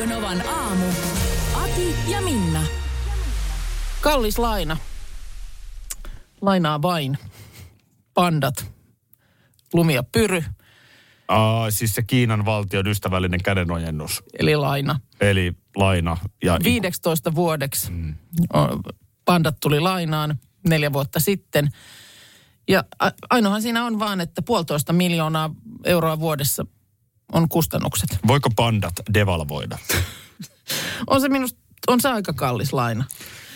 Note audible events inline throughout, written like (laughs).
Radio Novan aamu. Ati ja Minna. Kallis laina. Lainaa vain. Pandat. Lumia pyry. Aa, siis se Kiinan valtion ystävällinen kädenojennus. Eli laina. Eli laina. Ja 15 vuodeksi mm. pandat tuli lainaan neljä vuotta sitten. Ja ainoahan siinä on vaan, että puolitoista miljoonaa euroa vuodessa on kustannukset. Voiko pandat devalvoida? On se minusta, on se aika kallis laina.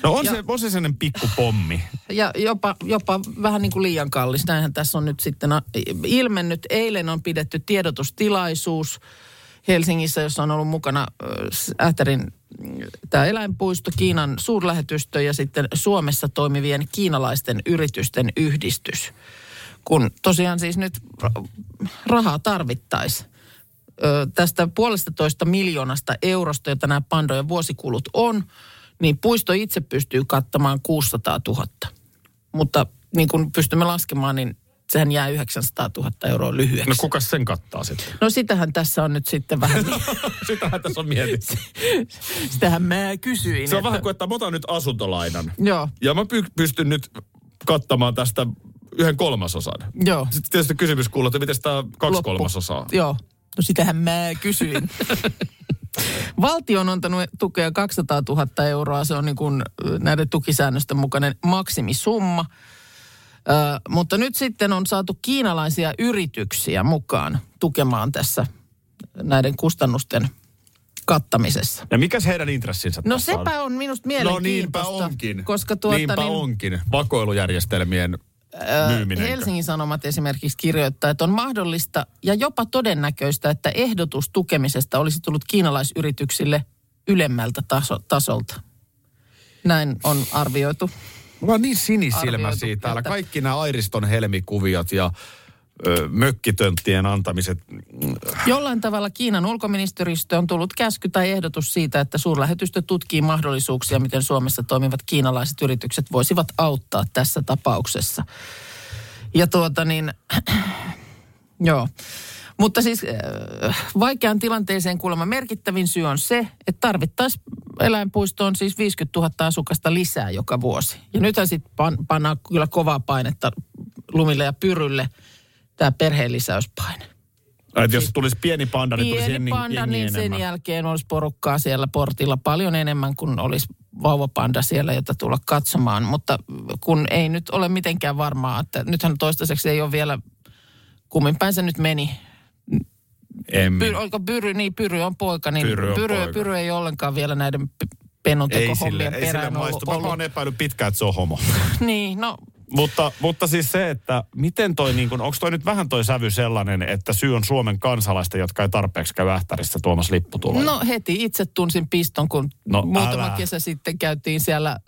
No on, Ja- se, on se sellainen pikkupommi. Ja jopa, jopa vähän niin kuin liian kallis. Näinhän tässä on nyt sitten a- ilmennyt. Eilen on pidetty tiedotustilaisuus Helsingissä, jossa on ollut mukana Ähtärin tämä eläinpuisto, Kiinan suurlähetystö ja sitten Suomessa toimivien kiinalaisten yritysten yhdistys. Kun tosiaan siis nyt ra- rahaa tarvittaisiin ö, tästä puolesta toista miljoonasta eurosta, jota nämä pandojen vuosikulut on, niin puisto itse pystyy kattamaan 600 000. Mutta niin kuin pystymme laskemaan, niin sehän jää 900 000 euroa lyhyeksi. No kuka sen kattaa sitten? No sitähän tässä on nyt sitten vähän, (laughs) niin, Sitähän tässä on mietitty. (laughs) sitähän mä kysyin. Se on että, vähän kuin, että mä otan nyt asuntolainan. Joo, Ja mä py- pystyn nyt kattamaan tästä yhden kolmasosan. joo. Sitten tietysti kysymys kuuluu, että miten tämä kaksi Loppu. kolmasosaa? Joo, no sitähän mä kysyin. Valtio on antanut tukea 200 000 euroa, se on niin kuin näiden tukisäännösten mukainen maksimisumma. Ö, mutta nyt sitten on saatu kiinalaisia yrityksiä mukaan tukemaan tässä näiden kustannusten kattamisessa. Ja mikäs heidän intressinsä No tässä on? sepä on minusta No niinpä mielenkiintoista. onkin. Koska tuota, niinpä niin, onkin. Vakoilujärjestelmien myyminen. Helsingin Sanomat esimerkiksi kirjoittaa, että on mahdollista ja jopa todennäköistä, että ehdotus tukemisesta olisi tullut kiinalaisyrityksille ylemmältä taso, tasolta. Näin on arvioitu. Mä oon niin sinisilmäisiä täällä. että- Kaikki nämä Airiston helmikuviot ja mökkitönttien antamiset. Jollain tavalla Kiinan ulkoministeriöstä on tullut käsky tai ehdotus siitä, että suurlähetystö tutkii mahdollisuuksia, miten Suomessa toimivat kiinalaiset yritykset voisivat auttaa tässä tapauksessa. Ja tuota niin, (clears throat) joo. Mutta siis vaikean tilanteeseen kuulemma merkittävin syy on se, että tarvittaisiin eläinpuistoon siis 50 000 asukasta lisää joka vuosi. Ja nythän sitten pan, pannaan kyllä kovaa painetta lumille ja pyrylle tämä perheen lisäyspaine. Että jos tulisi pieni panda, niin tulisi Pieni jengi, panda, jengi niin sen enemmän. jälkeen olisi porukkaa siellä portilla paljon enemmän kuin olisi vauvapanda siellä, jota tulla katsomaan. Mutta kun ei nyt ole mitenkään varmaa, että nythän toistaiseksi ei ole vielä, kummin päin se nyt meni. Emmi. Pyry, oliko Pyry, niin Pyry on poika, niin Pyry on Pyry, poika. Pyry ei ollenkaan vielä näiden p- ei sille, ei sille perään ollut. maistu. Mä oon epäillyt pitkään, että se on homo. (laughs) Niin, no mutta, mutta siis se, että miten toi, niin kun, onko toi nyt vähän toi sävy sellainen, että syy on Suomen kansalaista, jotka ei tarpeeksi käy ähtärissä tuomassa lipputuloja? No heti itse tunsin piston, kun No, muutama älä. kesä sitten käytiin siellä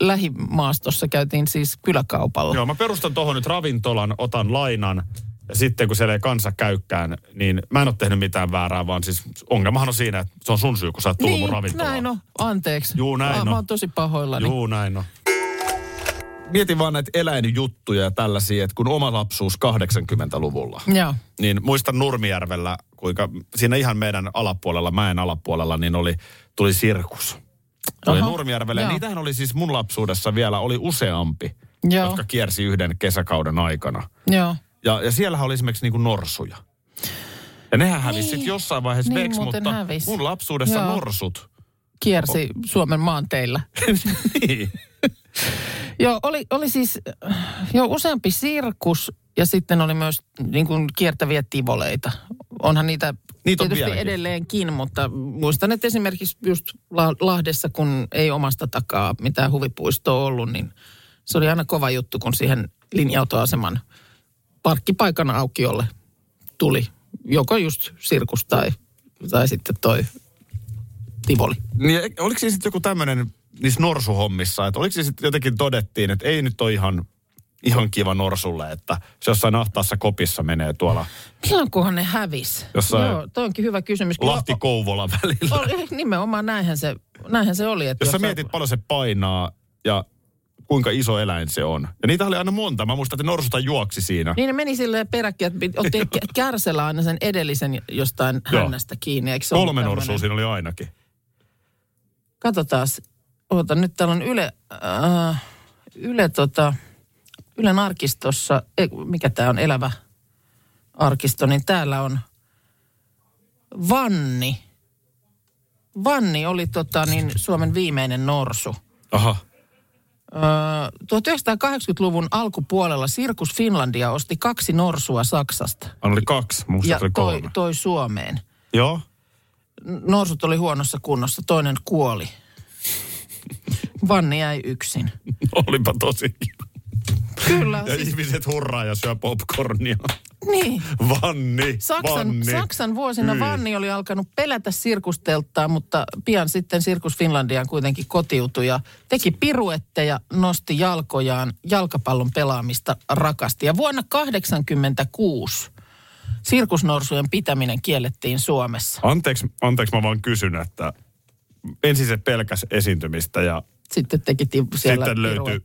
lähimaastossa, käytiin siis kyläkaupalla. Joo, mä perustan tuohon nyt ravintolan, otan lainan. Ja sitten kun siellä ei kansa käykään, niin mä en ole tehnyt mitään väärää, vaan siis ongelmahan on siinä, että se on sun syy, kun sä oot tullut mun niin, ravintolaan. näin on. Anteeksi. Juu, näin mä, on. mä oon tosi pahoillani. Juu, näin on. Mietin vaan näitä eläinjuttuja ja tällaisia, että kun oma lapsuus 80-luvulla, Joo. niin muistan Nurmijärvellä, kuinka siinä ihan meidän alapuolella, mäen alapuolella, niin oli, tuli sirkus. Oli Nurmijärvellä. Ja joo. niitähän oli siis mun lapsuudessa vielä, oli useampi, Joo. jotka kiersi yhden kesäkauden aikana. Joo. Ja, ja siellähän oli esimerkiksi niinku norsuja. Ja nehän hävisi Niin. sitten jossain vaiheessa Niin veksi, mutta hävisi. mun lapsuudessa Joo. norsut. Kiersi Suomen maanteillä. (laughs) niin. Joo, oli, oli siis jo useampi sirkus ja sitten oli myös niin kuin kiertäviä tivoleita. Onhan niitä Niitä on tietysti vieläkin. edelleenkin, mutta muistan, että esimerkiksi just La- Lahdessa, kun ei omasta takaa mitään huvipuistoa ollut, niin se oli aina kova juttu, kun siihen linja-autoaseman parkkipaikan aukiolle tuli joko just sirkus tai tai sitten toi Tivoli. Niin, oliko siinä sitten joku tämmöinen niissä norsuhommissa, että oliko se sitten jotenkin todettiin, että ei nyt ole ihan, ihan kiva norsulle, että se jossain ahtaassa kopissa menee tuolla Milloinkohan ne hävis? Jossain Joo, toi onkin hyvä kysymys. Lahti-Kouvola välillä. Oli, nimenomaan näinhän se, näinhän se oli. Että Jos sä jos- mietit paljon se painaa ja kuinka iso eläin se on. Ja niitä oli aina monta. Mä muistan, että norsuta juoksi siinä. Niin ne meni silleen peräkkiin, että otti kä- kärsellä aina sen edellisen jostain hännästä kiinni. Eikö se Kolme norsua siinä oli ainakin. Katsotaan. Oota, nyt täällä on Yle, äh, Yle tota, Ylen arkistossa, ei, mikä tämä on, elävä arkisto, niin täällä on Vanni. Vanni oli tota, niin Suomen viimeinen norsu. Aha. Öö, 1980-luvun alkupuolella Sirkus Finlandia osti kaksi norsua Saksasta Hän oli kaksi, musta ja oli toi, kolme. toi Suomeen. Joo. Norsut oli huonossa kunnossa, toinen kuoli. Vanni jäi yksin. (laughs) Olipa tosikin. Kyllä. Ja Siis, ihmiset hurraa ja syö popcornia. niin. Vanni, Saksan, vanni. Saksan vuosina Hyi. Vanni oli alkanut pelätä sirkustelttaa, mutta pian sitten Sirkus Finlandiaan kuitenkin kotiutui ja teki piruetteja, nosti jalkojaan, jalkapallon pelaamista rakasti. Ja vuonna 1986 sirkusnorsujen pitäminen kiellettiin Suomessa. Anteeksi, anteeksi, mä vaan kysyn, että ensin se pelkäs esiintymistä ja Sitten teki siellä sitten löytyi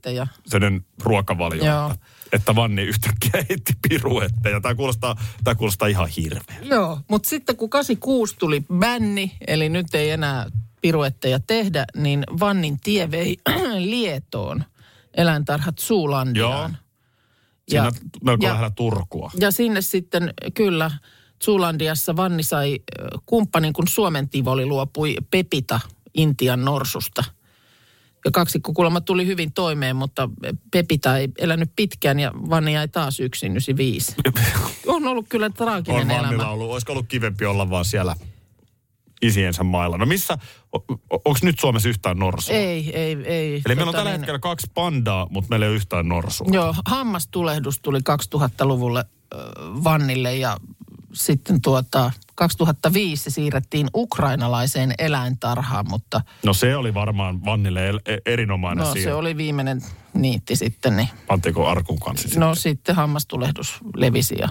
sellainen ruokavalio, Joo. että, Vanni yhtäkkiä heitti piruetteja. Tämä kuulostaa, tämä kuulostaa ihan hirveä. Joo, mutta sitten kun 86 tuli bänni, eli nyt ei enää piruetteja tehdä, niin Vannin tie vei (clears throat) Lietoon, eläintarhat Suulandiaan. Siinä Ja, ja, melko ja- lähellä Turkua. ja sinne sitten kyllä Suulandiassa Vanni sai kumppanin, kun Suomen Tivoli luopui Pepita Intian norsusta. Ja kaksikko kuulemma tuli hyvin toimeen, mutta Pepita ei elänyt pitkään ja Vanni jäi taas yksin 95. (laughs) On ollut kyllä traaginen On elämä. Ollut, olisiko ollut kivempi olla vaan siellä isiensä mailla. No missä, onko nyt Suomessa yhtään norsua? Ei, ei, ei. Eli meillä on Tota tällä niin, hetkellä kaksi pandaa, mutta meillä ei ole yhtään norsua. Joo, hammastulehdus tuli 2000-luvulle ö, Vannille ja sitten tuota 2005 se siirrettiin ukrainalaiseen eläintarhaan, mutta No se oli varmaan Vannille el- e- erinomainen no, siihen. se oli viimeinen niitti sitten, niin Pantiinko arkun kanssa sitten? no sitten hammastulehdus levisi ja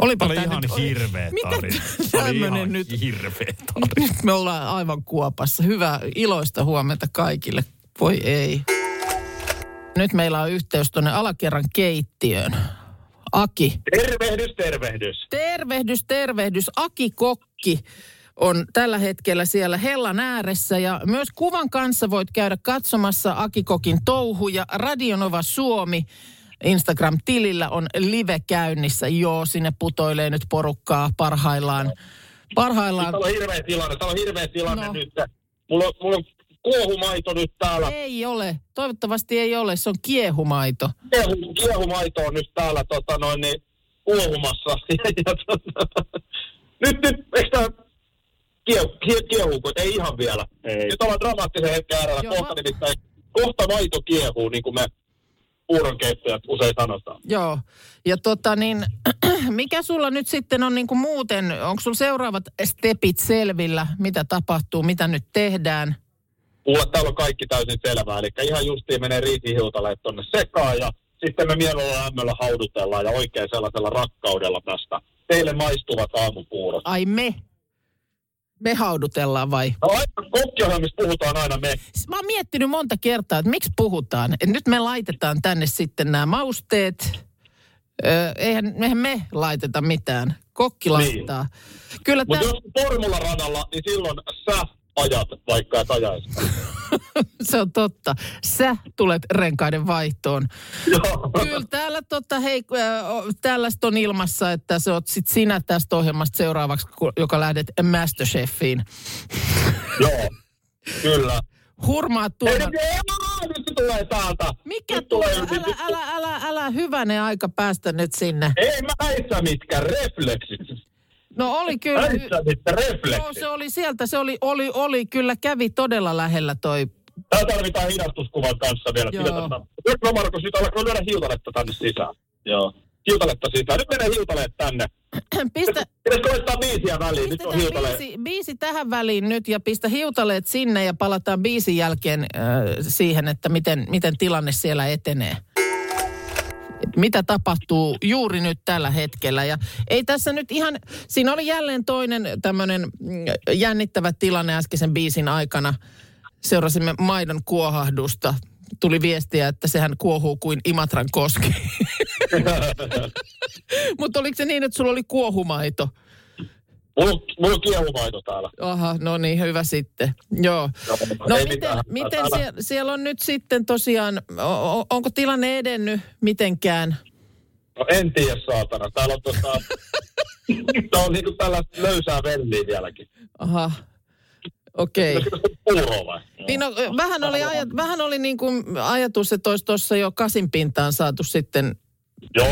Olipa Tämä oli ihan nyt- hirveä tarina. Oli ihan nyt? hirveä tarina. Nyt me ollaan aivan kuopassa. Hyvää iloista huomenta kaikille. Voi ei. Nyt meillä on yhteys tuonne alakerran keittiöön. Aki. Tervehdys, tervehdys. Tervehdys, tervehdys. Aki Kokki on tällä hetkellä siellä Hellan ääressä ja myös kuvan kanssa voit käydä katsomassa Aki Kokin touhuja. Radionova Suomi Instagram-tilillä on live käynnissä. Joo, sinne putoilee nyt porukkaa parhaillaan. Parhaillaan. Täällä on hirveä tilanne, täällä on hirveä tilanne no. nyt. Mulla on, mulla on kuohumaito nyt täällä. Ei ole. Toivottavasti ei ole. Se on kiehumaito. Kiehu, kiehumaito on nyt täällä tota noin niin, kuohumassa. (laughs) ja, tota, nyt, nyt, eikö tää kiehu, kie, kiehuuko? Ei ihan vielä. Ei. Nyt ollaan dramaattisen hetken äärellä. Joo, Kohta ma- nimittäin, kohta maito kiehuu, niin kuin me puuronkeittäjät usein sanotaan. Joo. Ja tota niin, (clears throat) mikä sulla nyt sitten on niin kuin muuten, onko sulla seuraavat stepit selvillä, mitä tapahtuu, mitä nyt tehdään? Mulla täällä on kaikki täysin selvää. Eli ihan justiin menee riisihiutaleet tonne sekaan ja sitten me mielellä lämmöllä haudutellaan ja oikein sellaisella rakkaudella tästä. Teille maistuvat aamupuurot. Ai me? Me haudutellaan vai? No aina kokkiohjelmissa puhutaan aina me. Mä oon miettinyt monta kertaa, että miksi puhutaan. Et nyt me laitetaan tänne sitten nämä mausteet. Öö, eihän, eihän me laiteta mitään. Kokki laittaa. Kyllä Mutta tää, jos formuladalla, niin silloin sä ajat, vaikka et ajaisi. (laughs) se on totta. Sä tulet renkaiden vaihtoon. Joo. Kyllä täällä, tota, hei, tällaista on ilmassa, että se oot sit sinä tästä ohjelmasta seuraavaksi, joka lähdet Masterchefiin. (laughs) Joo. Kyllä. Hurmaat tuolla. nyt, ei, nyt se tulee täältä. Mikä nyt tulee? nyt- Älä, älä, älä, älä hyvänen aika päästä nyt sinne. Ei mä mitkä refleksit. No oli kyllä. Refleksit. se oli sieltä. Se oli, oli, oli kyllä kävi todella lähellä toi. Tää tarvitaan hidastuskuvan kanssa vielä. Joo. Nyt mä Markus, nyt alkaa lyödä hiutaletta tänne sisään. Joo. hiutaletta sisään. Nyt menee hiutaleet tänne. (clears throat) Pistä, Pitäisikö laittaa biisiä väliin? Nyt on hiutaleet. biisi, biisi tähän väliin nyt ja pistä hiutaleet sinne ja palataan biisin jälkeen äh, siihen, että miten, miten tilanne siellä etenee. Mitä tapahtuu juuri nyt tällä hetkellä. Ja ei tässä nyt ihan, siinä oli jälleen toinen tämmöinen mm, jännittävä tilanne äskeisen biisin aikana. Seurasimme maidon kuohahdusta. Tuli viestiä, että sehän kuohuu kuin Imatran koski. (laughs) (laughs) Mutta oliko se niin, että sulla oli kuohumaito? Mulla, mulla on kiehumaito täällä. Aha, no niin, hyvä sitten. Joo. Joo, No ei miten, mitään. miten Täällä- siellä, siellä on nyt sitten tosiaan, onko tilanne edennyt mitenkään? No en tiedä saatana. Täällä on tota... (laughs) Tää on niinku tällaista löysää velliä vieläkin. Aha, okei. Okay. Niin no, vähän oli, ajat, vähän oli niin kuin ajatus, että olisi tuossa jo kasin pintaan saatu sitten Joo,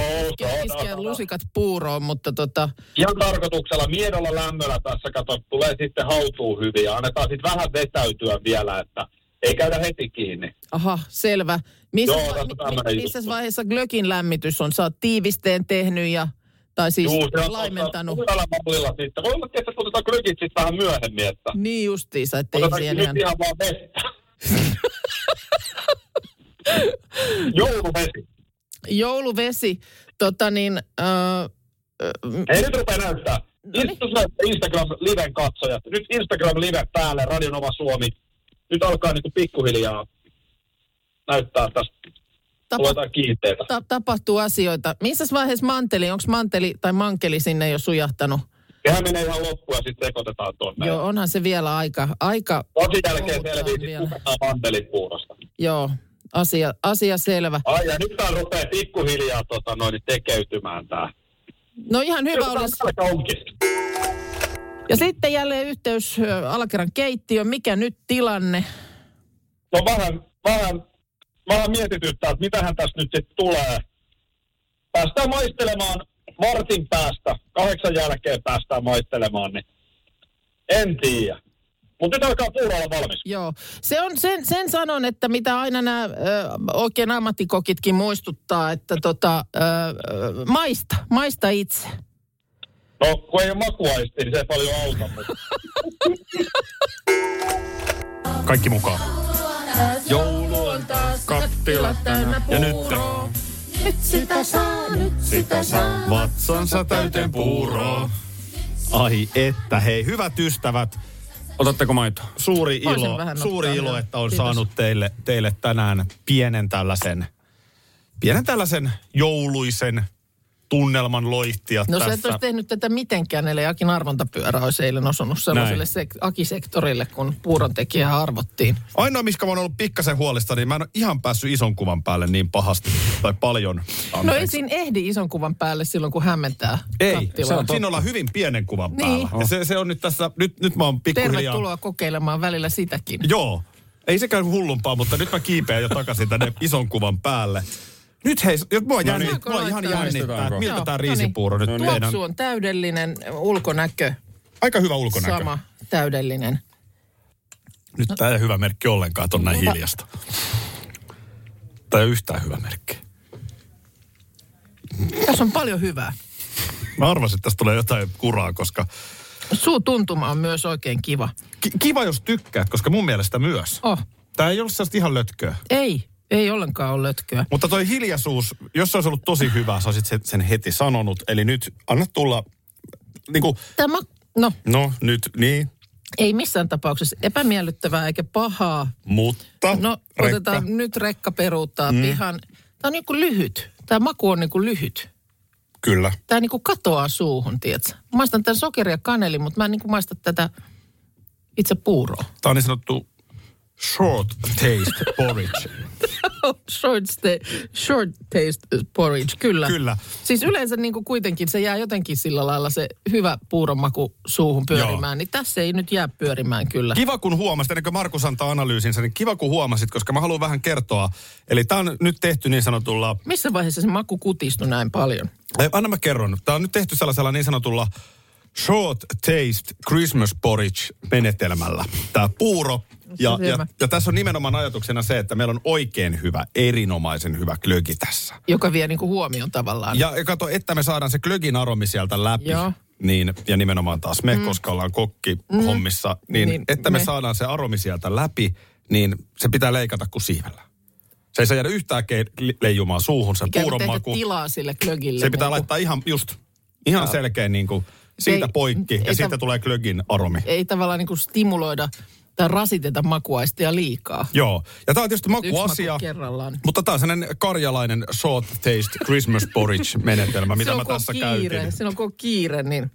iskeä lusikat puuroon, mutta tota, Ihan tarkoituksella miedolla lämmöllä tässä, kato, tulee sitten hautuu hyvin ja annetaan sitten vähän vetäytyä vielä, että ei käydä heti kiinni. aha, selvä. Missä, Joo, va- tämmöinen missä vaiheessa glökin lämmitys on? Sä oot tiivisteen tehnyt ja, tai siis Juu, se on laimentanut. tuossa mallilla sitten. Voi olla, että otetaan krykit sitten vähän myöhemmin, että Niin justiinsa, että ei otetaan siellä ihan... ihan vaan vettä. (laughs) Jouluvesi. Jouluvesi, tota niin, äh, Ei nyt rupea näyttää. Instagram Liven katsojat. Nyt Instagram Live päälle, Radionova Suomi. Nyt alkaa niinku pikkuhiljaa näyttää tästä. tapa, kiinteitä. ta, tapahtuu asioita. Missä vaiheessa manteli, onko manteli tai mankeli sinne jo sujahtanut? Sehän menee ihan loppuun ja sitten sekoitetaan tonne. Joo, onhan se vielä aika, aika Tosin jälkeen sitten kuka saa mantelit puurosta. joo, asia, asia selvä. Ai ja nyt tää rupeaa pikkuhiljaa tota, noin, tekeytymään tää. No ihan hyvä olla. Aika onkin. Ja sitten jälleen yhteys alakerran keittiön. Mikä nyt tilanne? No vähän, vähän, vähän mietityttää, että mitähän tässä nyt sitten tulee. Päästään maistelemaan vartin päästä, kahdeksan jälkeen päästään maistelemaan, niin en tiedä. Mutta nyt alkaa puuro olla valmis. Joo, se on, sen, sen sanon, että mitä aina nämä ö, oikein ammattikokitkin muistuttaa, että tota, ö, ö, maista, maista itse. No, kun ei ole makuaisti, niin se ei paljon auta, mutta (laughs) Kaikki mukaan. Joulu on taas kattila täynnä Ja nyt Nyt sitä saa, nyt Sitä saa vatsansa täyteen puuroa. Ai että, hei, hyvät ystävät. Otatteko maitoa? Suuri ilo, suuri ilo, että on Kiitos. saanut teille, teille tänään pienen tällaisen, pienen tällaisen jouluisen tunnelman loihtia No sä et tässä. olisi tehnyt tätä mitenkään, ellei Akin arvontapyörä olisi eilen osunut sellaiselle sek- Akisektorille, kun puuron tekijää arvottiin. Ainoa, miskä mä oon ollut pikkasen huolista, niin mä en ole ihan päässyt ison kuvan päälle niin pahasti tai paljon. No ei Anteeksi. siinä ehdi ison kuvan päälle silloin, kun hämmentää Ei, se on, siinä ollaan hyvin pienen kuvan Niin. päällä. Ja se, se on nyt tässä, nyt, nyt mä oon pikkuhiljaa... Tervetuloa kokeilemaan välillä sitäkin. Joo, ei sekään hullumpaa, mutta nyt mä kiipeän jo takaisin tänne ison kuvan päälle. Nyt hei, jos mua, No niin. mua ihan jännittää, miltä tämä no riisipuuro nyt meidän... Tuoksu on täydellinen, ulkonäkö Aika hyvä ulkonäkö. sama täydellinen. Nyt tämä ei ole hyvä merkki ollenkaan, että on näin hiljasta. Tämä ei ole yhtään hyvä merkki. Tässä on paljon hyvää. Mä arvasin, että tästä tulee jotain kuraa, koska... Suutuntuma on myös oikein kiva. Ki- kiva, jos tykkäät, koska mun mielestä myös. Oh, Tämä ei ole sellaista ihan lötköä. ei, ei ollenkaan ole lötköä. Mutta toi hiljaisuus, jos se olisi ollut tosi hyvä, sä olisit sen- heti sanonut. Eli nyt anna tulla, niin kuin, Tämä, no, no nyt, niin, ei missään tapauksessa epämiellyttävää eikä pahaa. mutta... No, rekka. otetaan nyt rekka peruuttaa mm. pihan. Tämä on niin kuin lyhyt. Tämä maku on niin kuin lyhyt. Kyllä. Tämä niin kuin katoaa suuhun, tiedätkö? Mä maistan tämän sokeria kaneli, mutta mä en niin kuin maista tätä itse puuroa. Tämä on niin sanottu short taste porridge. (laughs) short, stay, short taste porridge, kyllä. Kyllä. Siis yleensä niin kuin kuitenkin se jää jotenkin sillä lailla se hyvä puuron maku suuhun pyörimään, Joo. niin tässä ei nyt jää pyörimään kyllä. Kiva kun huomasit, ennen kuin Markus antaa analyysinsä, niin kiva kun huomasit, koska mä haluan vähän kertoa. Eli tämä on nyt tehty niin sanotulla, Missä vaiheessa se maku kutistui näin paljon? Ei, anna mä kerron. Tämä on nyt tehty sellaisella niin sanotulla short taste Christmas porridge menetelmällä. Tämä puuro Ja, ja, ja tässä on nimenomaan ajatuksena se, että meillä on oikein hyvä, erinomaisen hyvä klögi tässä. Joka vie niinku huomion tavallaan. Ja, ja kato, että me saadaan se klögin aromi sieltä läpi. Joo. Niin, ja nimenomaan taas me, mm. koska ollaan kokkihommissa, niin, Niin, niin että me, me. saadaan se aromi sieltä läpi, niin se pitää leikata kuin siivellä. Se ei saa jäädä yhtään ke- leijumaan suuhun, se Ikään kuin puuron maku. tilaa sille klögille. Se pitää niinku. laittaa ihan just, ihan selkeä niin kuin siitä Ei- poikki ja ei siitä ta- tulee klögin aromi. Ei tavallaan niinku stimuloida tai rasiteta makuaistia liikaa. Joo, ja tämä on tietysti makuasia, maku kerrallaan. mutta tämä on sellainen karjalainen short taste Christmas porridge-menetelmä, mitä mä tässä kiire, käytin. Silloin kun on kiire, niin...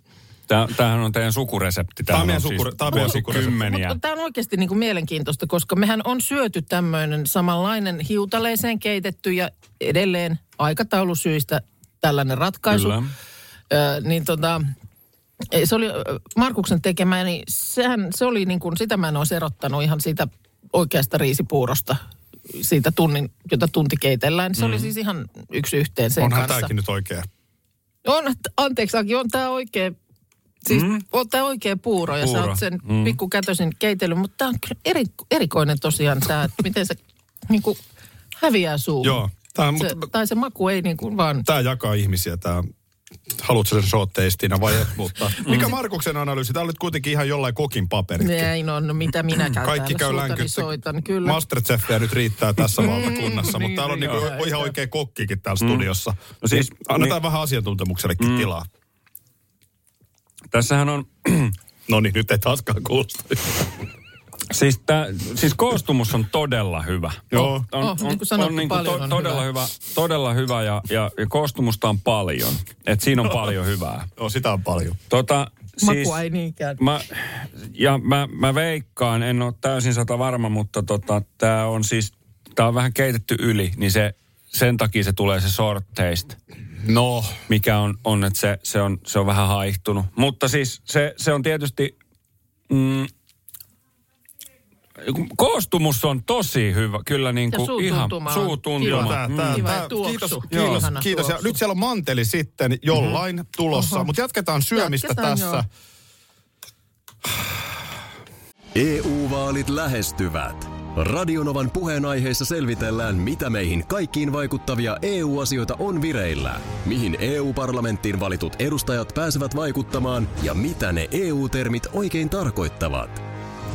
Tää, tämähän on teidän sukuresepti. Tää on meidän siis sukure- tää on meidän sukuresepti. Kymmeniä. Mutta tämä on oikeasti niin kuin mielenkiintoista, koska mehän on syöty tämmöinen samanlainen hiutaleeseen keitetty ja edelleen aikataulusyistä tällainen ratkaisu. Kyllä. Ö, niin tota, ei, se oli Markuksen tekemä, niin sehän, se oli niin kuin, sitä mä en olisi erottanut ihan siitä oikeasta riisipuurosta, siitä tunnin, jota tunti keitellään. Se mm. oli siis ihan yksi yhteen sen Onhan kanssa. tämäkin nyt oikea. On, anteeksi Aki, on tämä oikea, siis mm. on tämä oikea puuro ja sä Puuro. oot sen Mm. pikkukätösin keitellyt, mutta tämä on kyllä eri, erikoinen tosiaan tämä, että (laughs) miten se niin kuin häviää suuhun. Joo, tää, Se, mutta tai se maku ei niin kuin vaan, tämä jakaa ihmisiä, tämä Haluatko sen short tastina vai et, mutta (laughs) mikä Markuksen analyysi? Tämä oli kuitenkin ihan jollain kokin paperit. näin on, no mitä minäkään Kaikki täällä käy soitan, kyllä. Masterchefia nyt riittää tässä valtakunnassa, niin, mutta täällä on niin, niinku joo. ihan oikea kokkikin täällä studiossa. No siis- Niin annetaan vähän asiantuntemuksellekin tilaa. Tässähän on, (clears throat) No niin, nyt ei taaskaan kuulosta. (laughs) siis, tää, siis koostumus on todella hyvä. Joo. On, Oh, niin kuin sanottu, niinku paljon on todella hyvää. hyvä. Todella hyvä ja, ja, ja koostumusta on paljon. Et siinä on paljon hyvää. Joo, sitä on paljon. Tota, siis, Makua ei niinkään. Mä, ja mä, mä veikkaan, en ole täysin sata varma, mutta tota, tämä on siis, tää on vähän keitetty yli, niin se, sen takia se tulee se short taste, No, mikä on, on että se, se, on, se on vähän haihtunut. Mutta siis se, se on tietysti, mm, koostumus on tosi hyvä, kyllä niin Ja kuin ihan suutuntuma kiva. Tää, Mm. tää, tää, tuoksu. kiitos, Joo. kiitos, Ihana kiitos. Ja nyt siellä on manteli sitten jollain tulossa, Oho. mutta jatketaan syömistä Jatketaan, tässä. joo. EU-vaalit lähestyvät. Radionovan puheenaiheessa selvitellään, mitä meihin kaikkiin vaikuttavia EU-asioita on vireillä, mihin EU-parlamenttiin valitut edustajat pääsevät vaikuttamaan ja mitä ne EU-termit oikein tarkoittavat.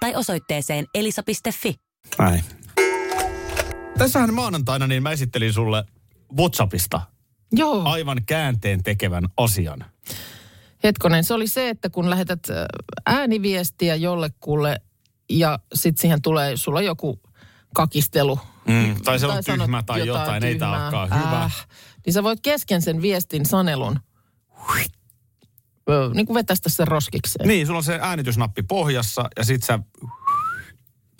tai osoitteeseen elisa.fi. Näin. Tässähän maanantaina niin mä esittelin sulle WhatsAppista Joo. aivan käänteen tekevän asian. Hetkonen, se oli se, että kun lähetät äh, ääniviestiä jollekulle ja sitten siihen tulee sulla joku kakistelu. Mm, tai se on sanot tyhmä tai jotain, ei tää tyhmää. olekaan hyvä. Äh, niin sä voit kesken sen viestin sanelun niin kuin vetästä sen roskikseen. Niin, sulla on se äänitysnappi pohjassa ja sit sä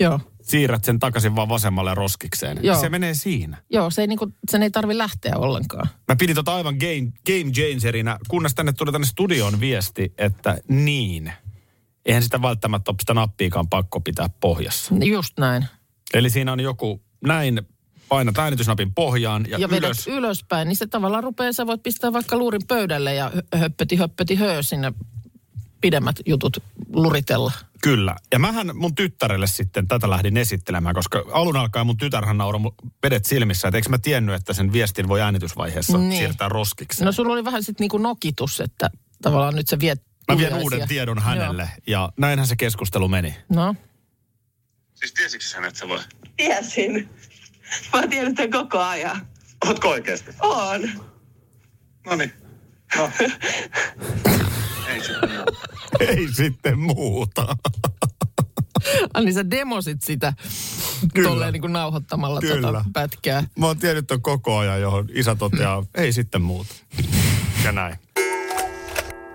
Joo. siirrät sen takaisin vaan vasemmalle roskikseen. Joo. Se menee siinä. Joo, se ei, niin kuin, sen ei tarvi lähteä ollenkaan. Mä pidin tota aivan game, game changerina, kunnes tänne tuli tänne studioon viesti, että niin. Eihän sitä välttämättä ole sitä nappiikaan pakko pitää pohjassa. Just näin. Eli siinä on joku näin, painat äänitysnapin pohjaan ja, Ja, vedät ylös. ylöspäin, niin se tavallaan rupeaa, sä voit pistää vaikka luurin pöydälle ja hö- höppöti höppöti höö sinne pidemmät jutut luritella. Kyllä. Ja mähän mun tyttärelle sitten tätä lähdin esittelemään, koska alun alkaen mun tytärhän nauroi mu- vedet silmissä, että eikö mä tiennyt, että sen viestin voi äänitysvaiheessa Niin. siirtää roskiksi. No sulla oli vähän sitten niinku nokitus, että tavallaan nyt sä viet Mä vien uuden tiedon hänelle ja näinhän se keskustelu meni. Joo. No, Siis tiesikö hän, että sä voi? Tiesin. (laughs) Mä oon tiennyt tämän koko ajan. Ootko oikeesti? On. No niin. No. Ei sitten. Ei sitten muuta. Ai (laughs) niin sä demosit sitä Kyllä. tolleen niin kuin nauhoittamalla Kyllä. tota pätkää. Mä oon tiennyt ton koko ajan, johon isä toteaa, ei sitten muuta. Ja näin.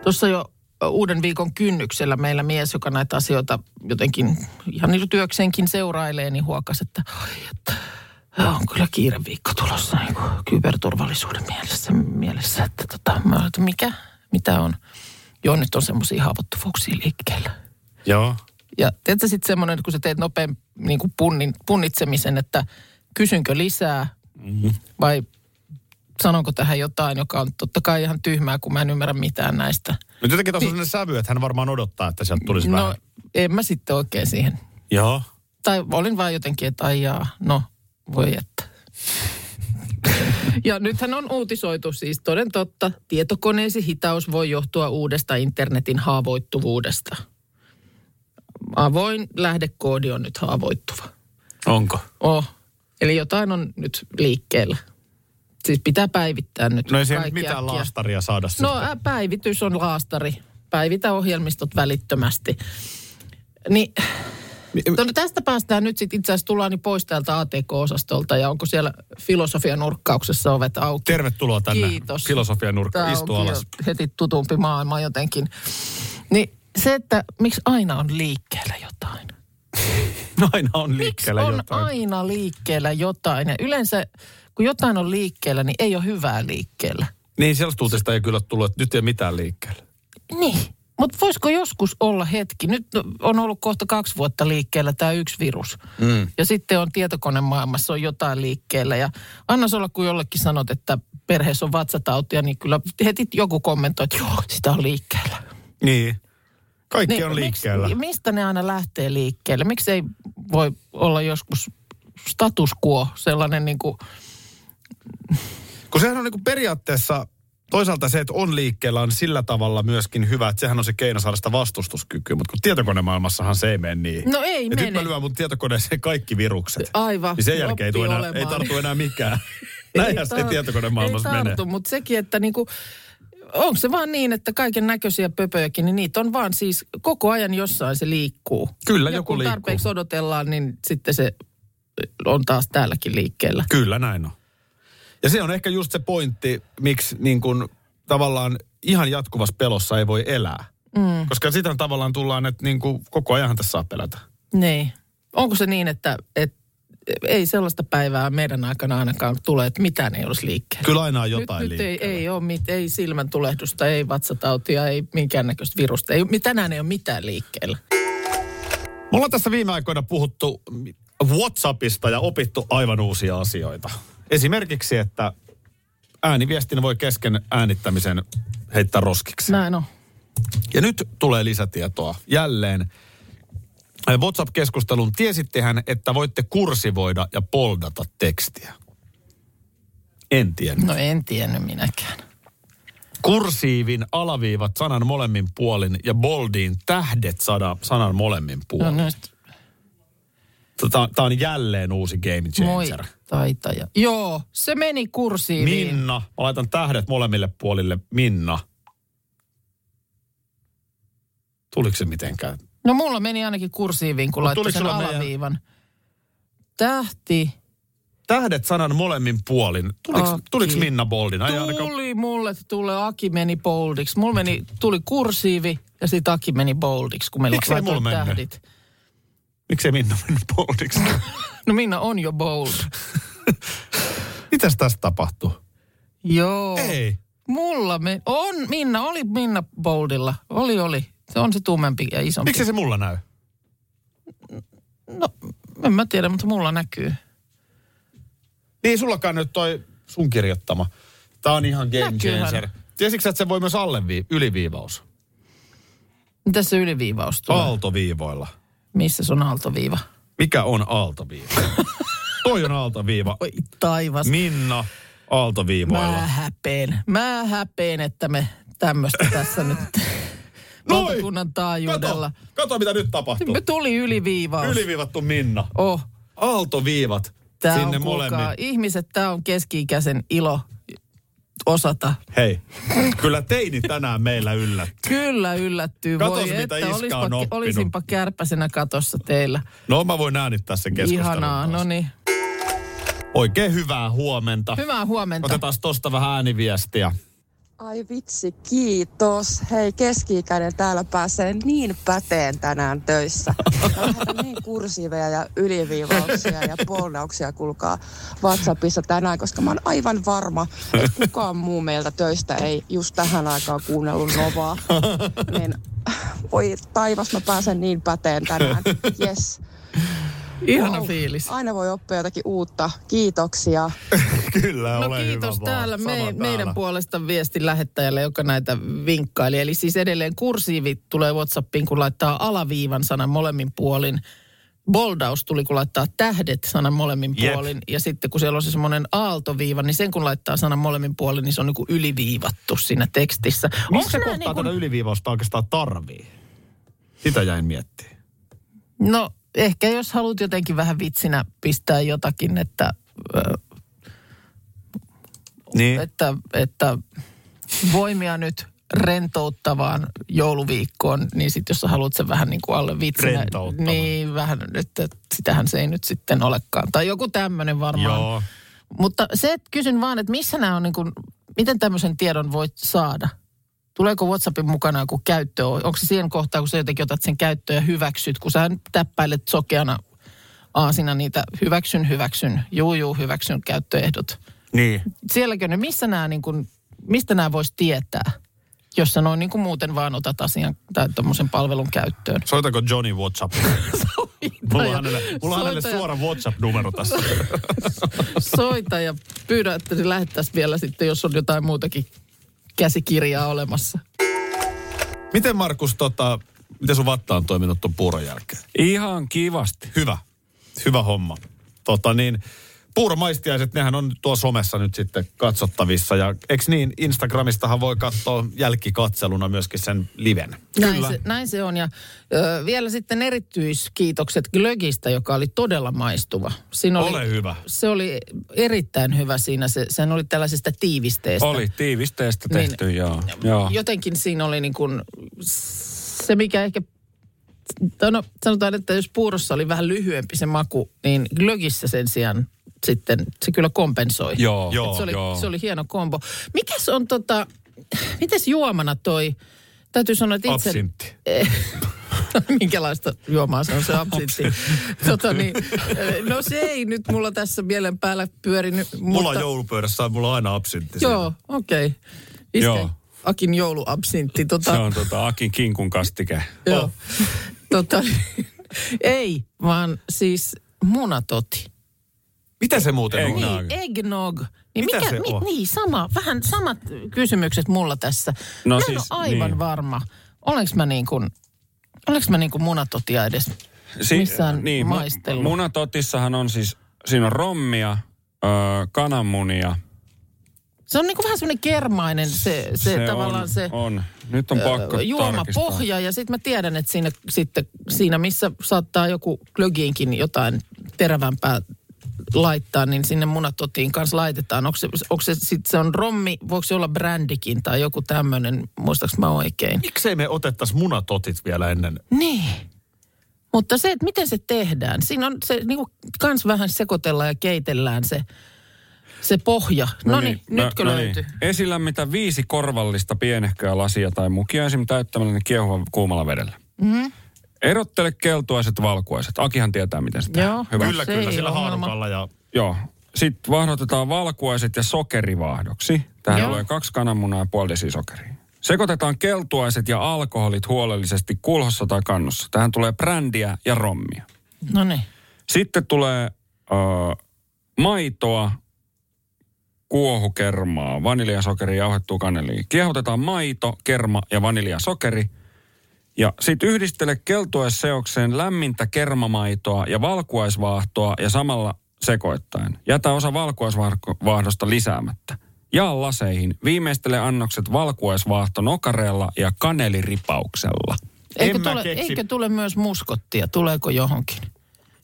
Tuossa jo uuden viikon kynnyksellä meillä mies, joka näitä asioita jotenkin ihan niin työkseenkin seurailee, niin huokas, että, "Ai, että on kyllä kiire viikko tulossa niin kuin kyberturvallisuuden mielessä, mielessä että tota, mä, että mikä, mitä on. Joo, nyt on semmoisia haavoittuvuuksia liikkeellä. Joo. Ja teetkö sitten semmoinen, kun sä teet nopean niin kuin punnin, punnitsemisen, että kysynkö lisää Mm-hmm. vai sanonko tähän jotain, joka on totta kai ihan tyhmää, kun mä en ymmärrä mitään näistä. Nyt jotenkin tuossa on sellainen sävy, että hän varmaan odottaa, että sieltä tulisi No, vähän. en mä sitten oikein siihen. Joo. Tai olin vaan jotenkin, että ai jaa, no voi että. Ja nythän on uutisoitu siis toden totta, tietokoneesi hitaus voi johtua uudesta internetin haavoittuvuudesta. Avoin lähdekoodi on nyt haavoittuva. Onko? Oh. Eli jotain on nyt liikkeellä. Siis pitää päivittää nyt. No ei kaikki mitään äkkiä. laastaria saada No ä, päivitys on laastari. Päivitä ohjelmistot välittömästi. Niin, no, tästä päästään nyt sitten itse asiassa tullaan niin pois täältä ATK-osastolta ja onko siellä filosofian nurkkauksessa ovet auki. Tervetuloa tänne Kiitos. filosofian nurkka. Istu alas. heti tutumpi maailma jotenkin. Niin se, että miksi aina on liikkeellä jotain. (laughs) Aina on Miksi liikkeellä on jotain. aina liikkeellä jotain? Ja yleensä, kun jotain on liikkeellä, niin ei ole hyvää liikkeellä. Niin, sellaista uutista ei kyllä tullut, että nyt ei ole mitään liikkeellä. Niin, mutta voisiko joskus olla hetki? Nyt on ollut kohta kaksi vuotta liikkeellä tämä yksi virus. Mm. Ja sitten on tietokonemaailmassa on jotain liikkeellä. Ja anna olla, kun jollekin sanot, että perheessä on vatsatautia, niin kyllä heti joku kommentoi, että joo, sitä on liikkeellä. Niin. Kaikki Niin, on miksi- liikkeellä. mistä ne aina lähtee liikkeelle? Miksi ei voi olla joskus status quo, sellainen niin kuin, Kun sehän on niin kuin periaatteessa, toisaalta se, että on liikkeellä, on sillä tavalla myöskin hyvä, että sehän on se keino saada sitä vastustuskykyä. Mutta kun tietokonemaailmassahan se ei mene niin. No ei mene. nyt mä lyön mun tietokoneeseen kaikki virukset. aivan. Niin sen jälkeen ei, enää, ei tartu enää mikään. (laughs) (laughs) Näinhän se tar- tietokonemaailmassa ei menee. tartu, mutta sekin, että niinku, onko se vaan niin, että kaiken näköisiä pöpöjäkin, niin niitä on vaan siis koko ajan jossain se liikkuu. Kyllä, ja joku kun liikkuu. tarpeeksi odotellaan, niin sitten se on taas täälläkin liikkeellä. Kyllä näin on. Ja se on ehkä just se pointti, miksi niin kuin, tavallaan ihan jatkuvassa pelossa ei voi elää. Mm. Koska sitä tavallaan tullaan, että niin kuin, koko ajan tässä saa pelätä. Niin. Onko se niin, että, että ei sellaista päivää meidän aikana ainakaan tule, että mitään ei olisi liikkeellä? Kyllä aina on jotain nyt, nyt ei, liikkeellä. ei ole mit, ei silmän tulehdusta, ei vatsatautia, ei minkäännäköistä virusta. Ei, tänään ei ole mitään liikkeellä. Me ollaan tässä viime aikoina puhuttu WhatsAppista ja opittu aivan uusia asioita. Esimerkiksi, että ääniviestin voi kesken äänittämisen heittää roskiksi. Näin on. Ja nyt tulee lisätietoa jälleen. WhatsApp-keskustelun tiesittehän, että voitte kursivoida ja poldata tekstiä. En tiennyt. No en tiennyt minäkään. Kursiivin alaviivat sanan molemmin puolin ja boldiin tähdet sada, sanan molemmin No puolin. nyt Tämä on jälleen uusi game moi changer. Taitaja. Joo, se meni kursiiviin. Minna. Mä laitan tähdet molemmille puolille. Minna. Tuliko se mitenkään? No mulla meni ainakin kursiiviin, kun No, laittoi sen sulla meidän- alaviivan. Tähti. Tähdet sanan molemmin puolin. Tuliko, Aki. tuliko Minna Boldin? Ai ainakaan- Tuli mulle, että tulee Aki meni boldiksi. Mulla meni, tuli kursiivi ja sitten Aki meni boldiksi, kun laitoin mulla mennyt? tähdit. Miksei Minna mennyt Boldiksi? (laughs) No Minna on jo bold. (laughs) Mitäs tässä tapahtuu? Joo. Ei. Mulla me, on, Minna, oli Minna boldilla. Oli, oli. Se on se tummempi ja isompi. Miksi se mulla näy? No, en mä tiedä, mutta mulla näkyy. Niin, sullakaan nyt toi sun kirjoittama. Tää on ihan game Näkyyhän. changer. Tiesitkö että se voi myös allevi- yliviivaus? Mitä se yliviivaus tulee? Aaltoviivoilla. Missä se on aaltoviiva? Mikä on aaltoviiva? (laughs) toi on aaltoviiva. Oi taivas. Minna aaltoviivoilla. Mä häpeen. Mä häpeen, että me tämmöistä tässä nyt (laughs) valtakunnan taajuudella. Kato, kato, mitä nyt tapahtuu. Me tuli yliviivaus. Yliviivattu Minna. Oh, Aaltoviivat tää sinne on, kuulkaa, molemmin. ihmiset, tämä on keski-ikäisen ilo. Osata. Hei, kyllä teini tänään meillä yllätti. Kyllä yllättyy. Katos, Voi, mitä että iskä olispa, on oppinut. olisinpa kärpäsenä katossa teillä. No mä voin äänittää sen keskustelun. Ihanaa, taas. no niin. Oikein hyvää huomenta. Hyvää huomenta. Otetaan tosta vähän ääniviestiä. Ai vitsi, kiitos. Hei, keski-ikäinen täällä pääsee niin päteen tänään töissä. Lähetän niin kursiiveja ja yliviivauksia ja polnauksia kulkaa WhatsAppissa tänään, koska mä oon aivan varma, että kukaan muu meiltä töistä ei just tähän aikaan kuunnellut Novaa. Niin, voi taivas, mä pääsen niin päteen tänään. Yes. Ihana fiilis. Aina voi oppia jotakin uutta. Kiitoksia. (laughs) Kyllä, No ole kiitos hyvä täällä, me, Sama meidän täällä. puolesta viestin lähettäjälle, joka näitä vinkkaili. Eli siis edelleen kursiivit tulee Whatsappiin, kun laittaa alaviivan sanan molemmin puolin. Boldaus tuli, kun laittaa tähdet sanan molemmin Jep. puolin. Ja sitten kun siellä on se semmoinen aaltoviiva, niin sen kun laittaa sanan molemmin puolin, niin se on niin kuin yliviivattu siinä tekstissä. Onko Missä kohtaa niin kuin- tätä yliviivausta oikeastaan tarvii? Sitä jäin miettimään. No ehkä jos haluat jotenkin vähän vitsinä pistää jotakin, että, ö, Niin. että, että voimia nyt rentouttavaan jouluviikkoon, niin sitten jos sä haluat sen vähän niin kuin alle vitsinä, niin vähän, että sitähän se ei nyt sitten olekaan. Tai joku tämmöinen varmaan. Joo. Mutta se, että kysyn vaan, että missä nämä on niin kuin, miten tämmöisen tiedon voit saada? Tuleeko WhatsAppin mukana joku käyttö? Onko se siihen kohtaan, kun sä jotenkin otat sen käyttöön ja hyväksyt, kun sä täppäilet sokeana aasina niitä hyväksyn, hyväksyn, juu, juu, hyväksyn käyttöehdot. Niin. Sielläkö ne, missä nämä niin kuin, mistä nämä voisi tietää, jos sä noin niin kuin muuten vaan otat asian tai tuommoisen palvelun käyttöön? Soitako Johnny WhatsApp? Mulla on hänelle, mulla on hänelle suora WhatsApp-numero tässä. Soita ja pyydä, että se lähettäisiin vielä sitten, jos on jotain muutakin käsikirjaa olemassa. Miten Markus, tota, miten sun vatta on toiminut tuon puuron jälkeen? Ihan kivasti. Hyvä. Hyvä homma. Tota niin, puuromaistiaiset, nehän on tuo somessa nyt sitten katsottavissa. Ja eks niin, Instagramistahan voi katsoa jälkikatseluna myöskin sen liven. Näin se, näin se on. Ja ö, vielä sitten erityiskiitokset Glögistä, joka oli todella maistuva. Siinä oli, Ole hyvä. Se oli erittäin hyvä siinä. Se, sehän oli tällaisesta tiivisteestä. Oli tiivisteestä Niin. tehty, joo. joo. Jotenkin siinä oli niin kuin se, mikä ehkä... No, sanotaan, että jos puurossa oli vähän lyhyempi se maku, niin glögissä sen sijaan sitten se kyllä kompensoi. Joo, Et se, oli, joo. se oli hieno kombo. Mikäs on tota, mites juomana toi, täytyy sanoa, että itse... Absintti. (laughs) Minkälaista juomaa se on se absintti? tota niin, no se ei nyt mulla tässä mielen päällä pyörinyt. Mulla mutta, on joulupöydässä, mulla on aina absintti. Joo, okei. Okay. Joo. Akin jouluabsintti. Tota, Se on tota Akin kinkun kastike. Joo. Tota, ei, vaan siis munatoti. Mitä se muuten on? Niin, eggnog. Niin Mitä mikä, se on? niin, sama, vähän samat kysymykset mulla tässä. No mä en siis, ole aivan niin. varma. Olenko mä niin kuin, olenko mä niin kuin munatotia edes missään niin, mu- maistellut? Munatotissahan on siis, siinä on rommia, ö, kananmunia. Se on niin kuin vähän semmoinen kermainen se, se, se tavallaan on, se... On. Nyt on pakko tarkistaa. juomapohja ja sitten mä tiedän, että siinä, sitten, siinä missä saattaa joku glögiinkin jotain terävämpää laittaa, niin sinne munatotiin kanssa laitetaan. Onko se, onko se sitten se on rommi, voiko se olla brändikin tai joku tämmöinen, muistaaks mä oikein? Miksei me otettaisi munatotit vielä ennen? Niin. Mutta se, että miten se tehdään, siinä on se niin kuin kans vähän sekoitellaan ja keitellään se, se pohja. No niin, nytkö no löytyy? Niin. Esilämmitä viisi korvallista pienehköä lasia tai mukia esim. täyttämällä ne kiehuvan kuumalla vedellä. Mm-hmm. Erottele keltuaiset valkuaiset. Akihan tietää, miten se tehdään. Joo, Hyvä. Kyllä, se kyllä, sillä haarukalla ja... Joo. Sitten vahdotetaan valkuaiset ja sokerivaahdoksi. Tähän Joo. tulee kaksi kananmunaa ja puoli desi sokeria. Sekoitetaan keltuaiset ja alkoholit huolellisesti kulhossa tai kannussa. Tähän tulee brändiä ja rommia. No niin. Sitten tulee ö, maitoa, kuohukermaa, vaniljasokeri, jauhettua kaneliin. Kiehutetaan maito, kerma ja vaniljasokeri. Ja sitten yhdistele keltuaisseokseen lämmintä kermamaitoa ja valkuaisvaahtoa ja samalla sekoittaen. Jätä osa valkuaisvaahdosta lisäämättä. Jaa laseihin. Viimeistele annokset valkuaisvaahto nokareella ja kaneliripauksella. Eikö tule, keksi. eikö tule myös muskottia? Tuleeko johonkin?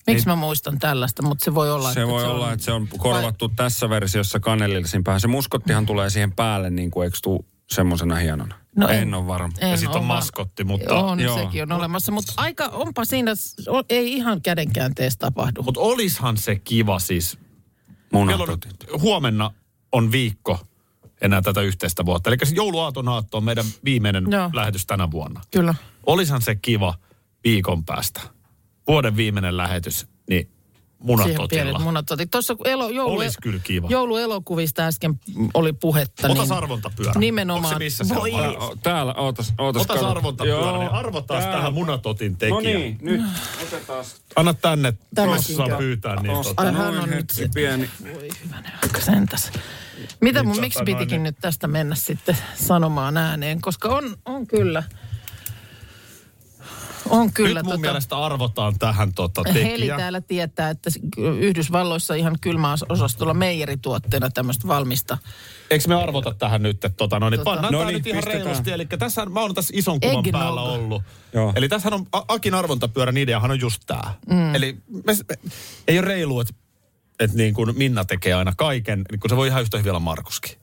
Miksi mä muistan tällaista, mutta se voi olla, Se että voi se olla, on, että se on korvattu tässä versiossa kanelillisin päähän. Se muskottihan tulee siihen päälle, niin kuin eikö tuu semmoisena hienona? No en, en- ole varma. en Ja sitten on maskotti, mutta... On, Joo. sekin on olemassa, mutta aika onpa siinä, ei ihan kädenkäänteessä tapahdu. Mutta olishan se kiva siis. On huomenna on viikko enää tätä yhteistä vuotta. Eli se jouluaaton aatto on meidän viimeinen Joo. lähetys tänä vuonna. Kyllä. Olishan se kiva viikon päästä. Vuoden viimeinen lähetys, niin munatotilla. munat. Tuossa elo, joulu, kyllä kiva. jouluelokuvista äsken oli puhetta. Otas niin arvontapyörä. Nimenomaan. Onko se missä se on? Voi, Ota- O- Täällä, ootas, ootas. Otas kato. arvontapyörä, Joo, niin arvotaan täällä. tähän munatotin No tekijä. niin, nyt otetaan. Anna tänne, käy. pyytää. Niin tota. Ai, hän on nyt se- pieni. voi hyvänen aika sentäs. Mitä mun, Niin, miksi tota noin, pitikin nyt tästä mennä sitten sanomaan ääneen? Koska on, on kyllä. On kyllä. Nyt mun tota, mielestä arvotaan tähän tota Heli tekijä. täällä tietää, että Yhdysvalloissa ihan kylmäosastolla meijerituotteena tämmöistä valmista. Eikö me arvota tähän nyt, että tota, no, niin Tota- pannaan No niin, nyt ihan reilusti. Eli tässä mä oon tässä ison kuvan Eggnog. päällä ollut. Joo. Eli tässähän on, A- Akin arvontapyörän ideahan on just tää. Mm. Eli me, me, ei ole reilu, että et niin kuin Minna tekee aina kaiken, niin kun se voi ihan yhtä hyvin olla Markuskin.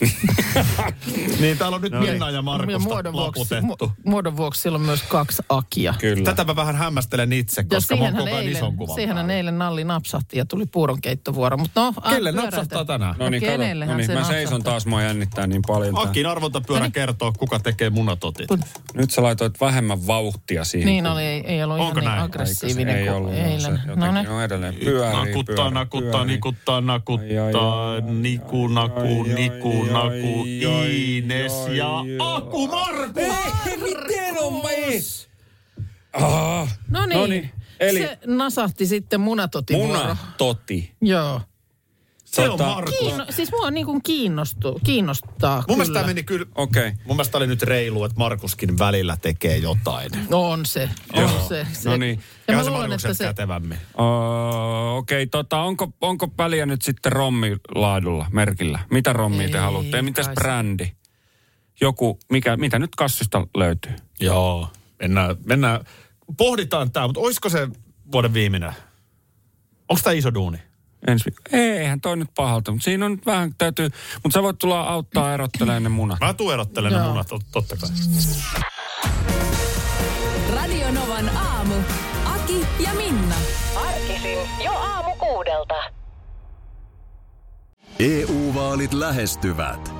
(laughs) niin täällä on nyt Minna ja Markusta muodon vuoksi, mu- muodon vuoksi siellä on myös kaksi akia. Kyllä. Tätä mä vähän hämmästelen itse, Ja koska mä oon koko ajan ison eilen, kuvan siihenhän eilen nalli napsahti ja tuli puuronkeittovuoro. Mutta no, a- Kelle pyöräytä. napsahtaa tänään? No niin, kato. No niin, se mä seison napsahtaa? taas, mua jännittää niin paljon. Akin arvontapyörä kertoo, kuka tekee munatotit. Nyt sä laitoit vähemmän vauhtia siihen. Niin oli, ei, ei ollut Onko ihan niin näin? aggressiivinen ei ollut. joo, eilen. No niin. on edelleen pyörii, Nakuttaa, nakuttaa, nikuttaa, nakuttaa, niku, naku, niku, ai, naku, ai, Iines ai, ja ai, Aku Markus! Miten on me? Ah, No niin. Noniin, eli- Se nasahti sitten munatotivuoro. muna toti. Joo. Se on Tota- Markus. Kiinno, siis mua niin kuin kiinnostuu, kiinnostaa Mun kyllä. mielestä tämä meni kyllä, Okei. Okay. mun mielestä oli nyt reilu, että Markuskin välillä tekee jotain. On se, on Joo. se. se. No niin. Ja mä Käy se luulen, että se... kätevämmin. Uh, Okei, okay, tota, onko, onko väliä nyt sitten rommilaadulla, merkillä? Mitä rommia te Ei haluatte? Ja mitäs brändi? Joku, mikä, mitä nyt kassista löytyy? Joo, mennään, mennään. Pohditaan tämä, mutta olisiko se vuoden viimeinen? Onko tämä iso duuni? Ensi Eihän toi nyt pahalta, mutta siinä on nyt vähän täytyy... Mutta sä voit tulla auttaa erottelemaan ne munat. Mä tuun erottelemaan ne munat, tot- totta kai. Radio Novan aamu. Aki ja Minna. Arkisin jo aamu kuudelta. EU-vaalit lähestyvät.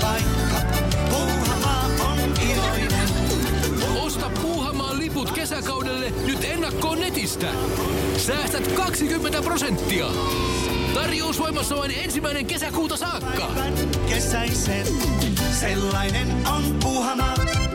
Paikka. Puuhamaa on iloinen. Osta Puuhamaan liput kesäkaudelle nyt ennakkoon netistä. Säästät 20 prosenttia. Tarjous voimassa vain ensimmäinen kesäkuuta saakka. Kesäisen. Sellainen on Puuhamaa.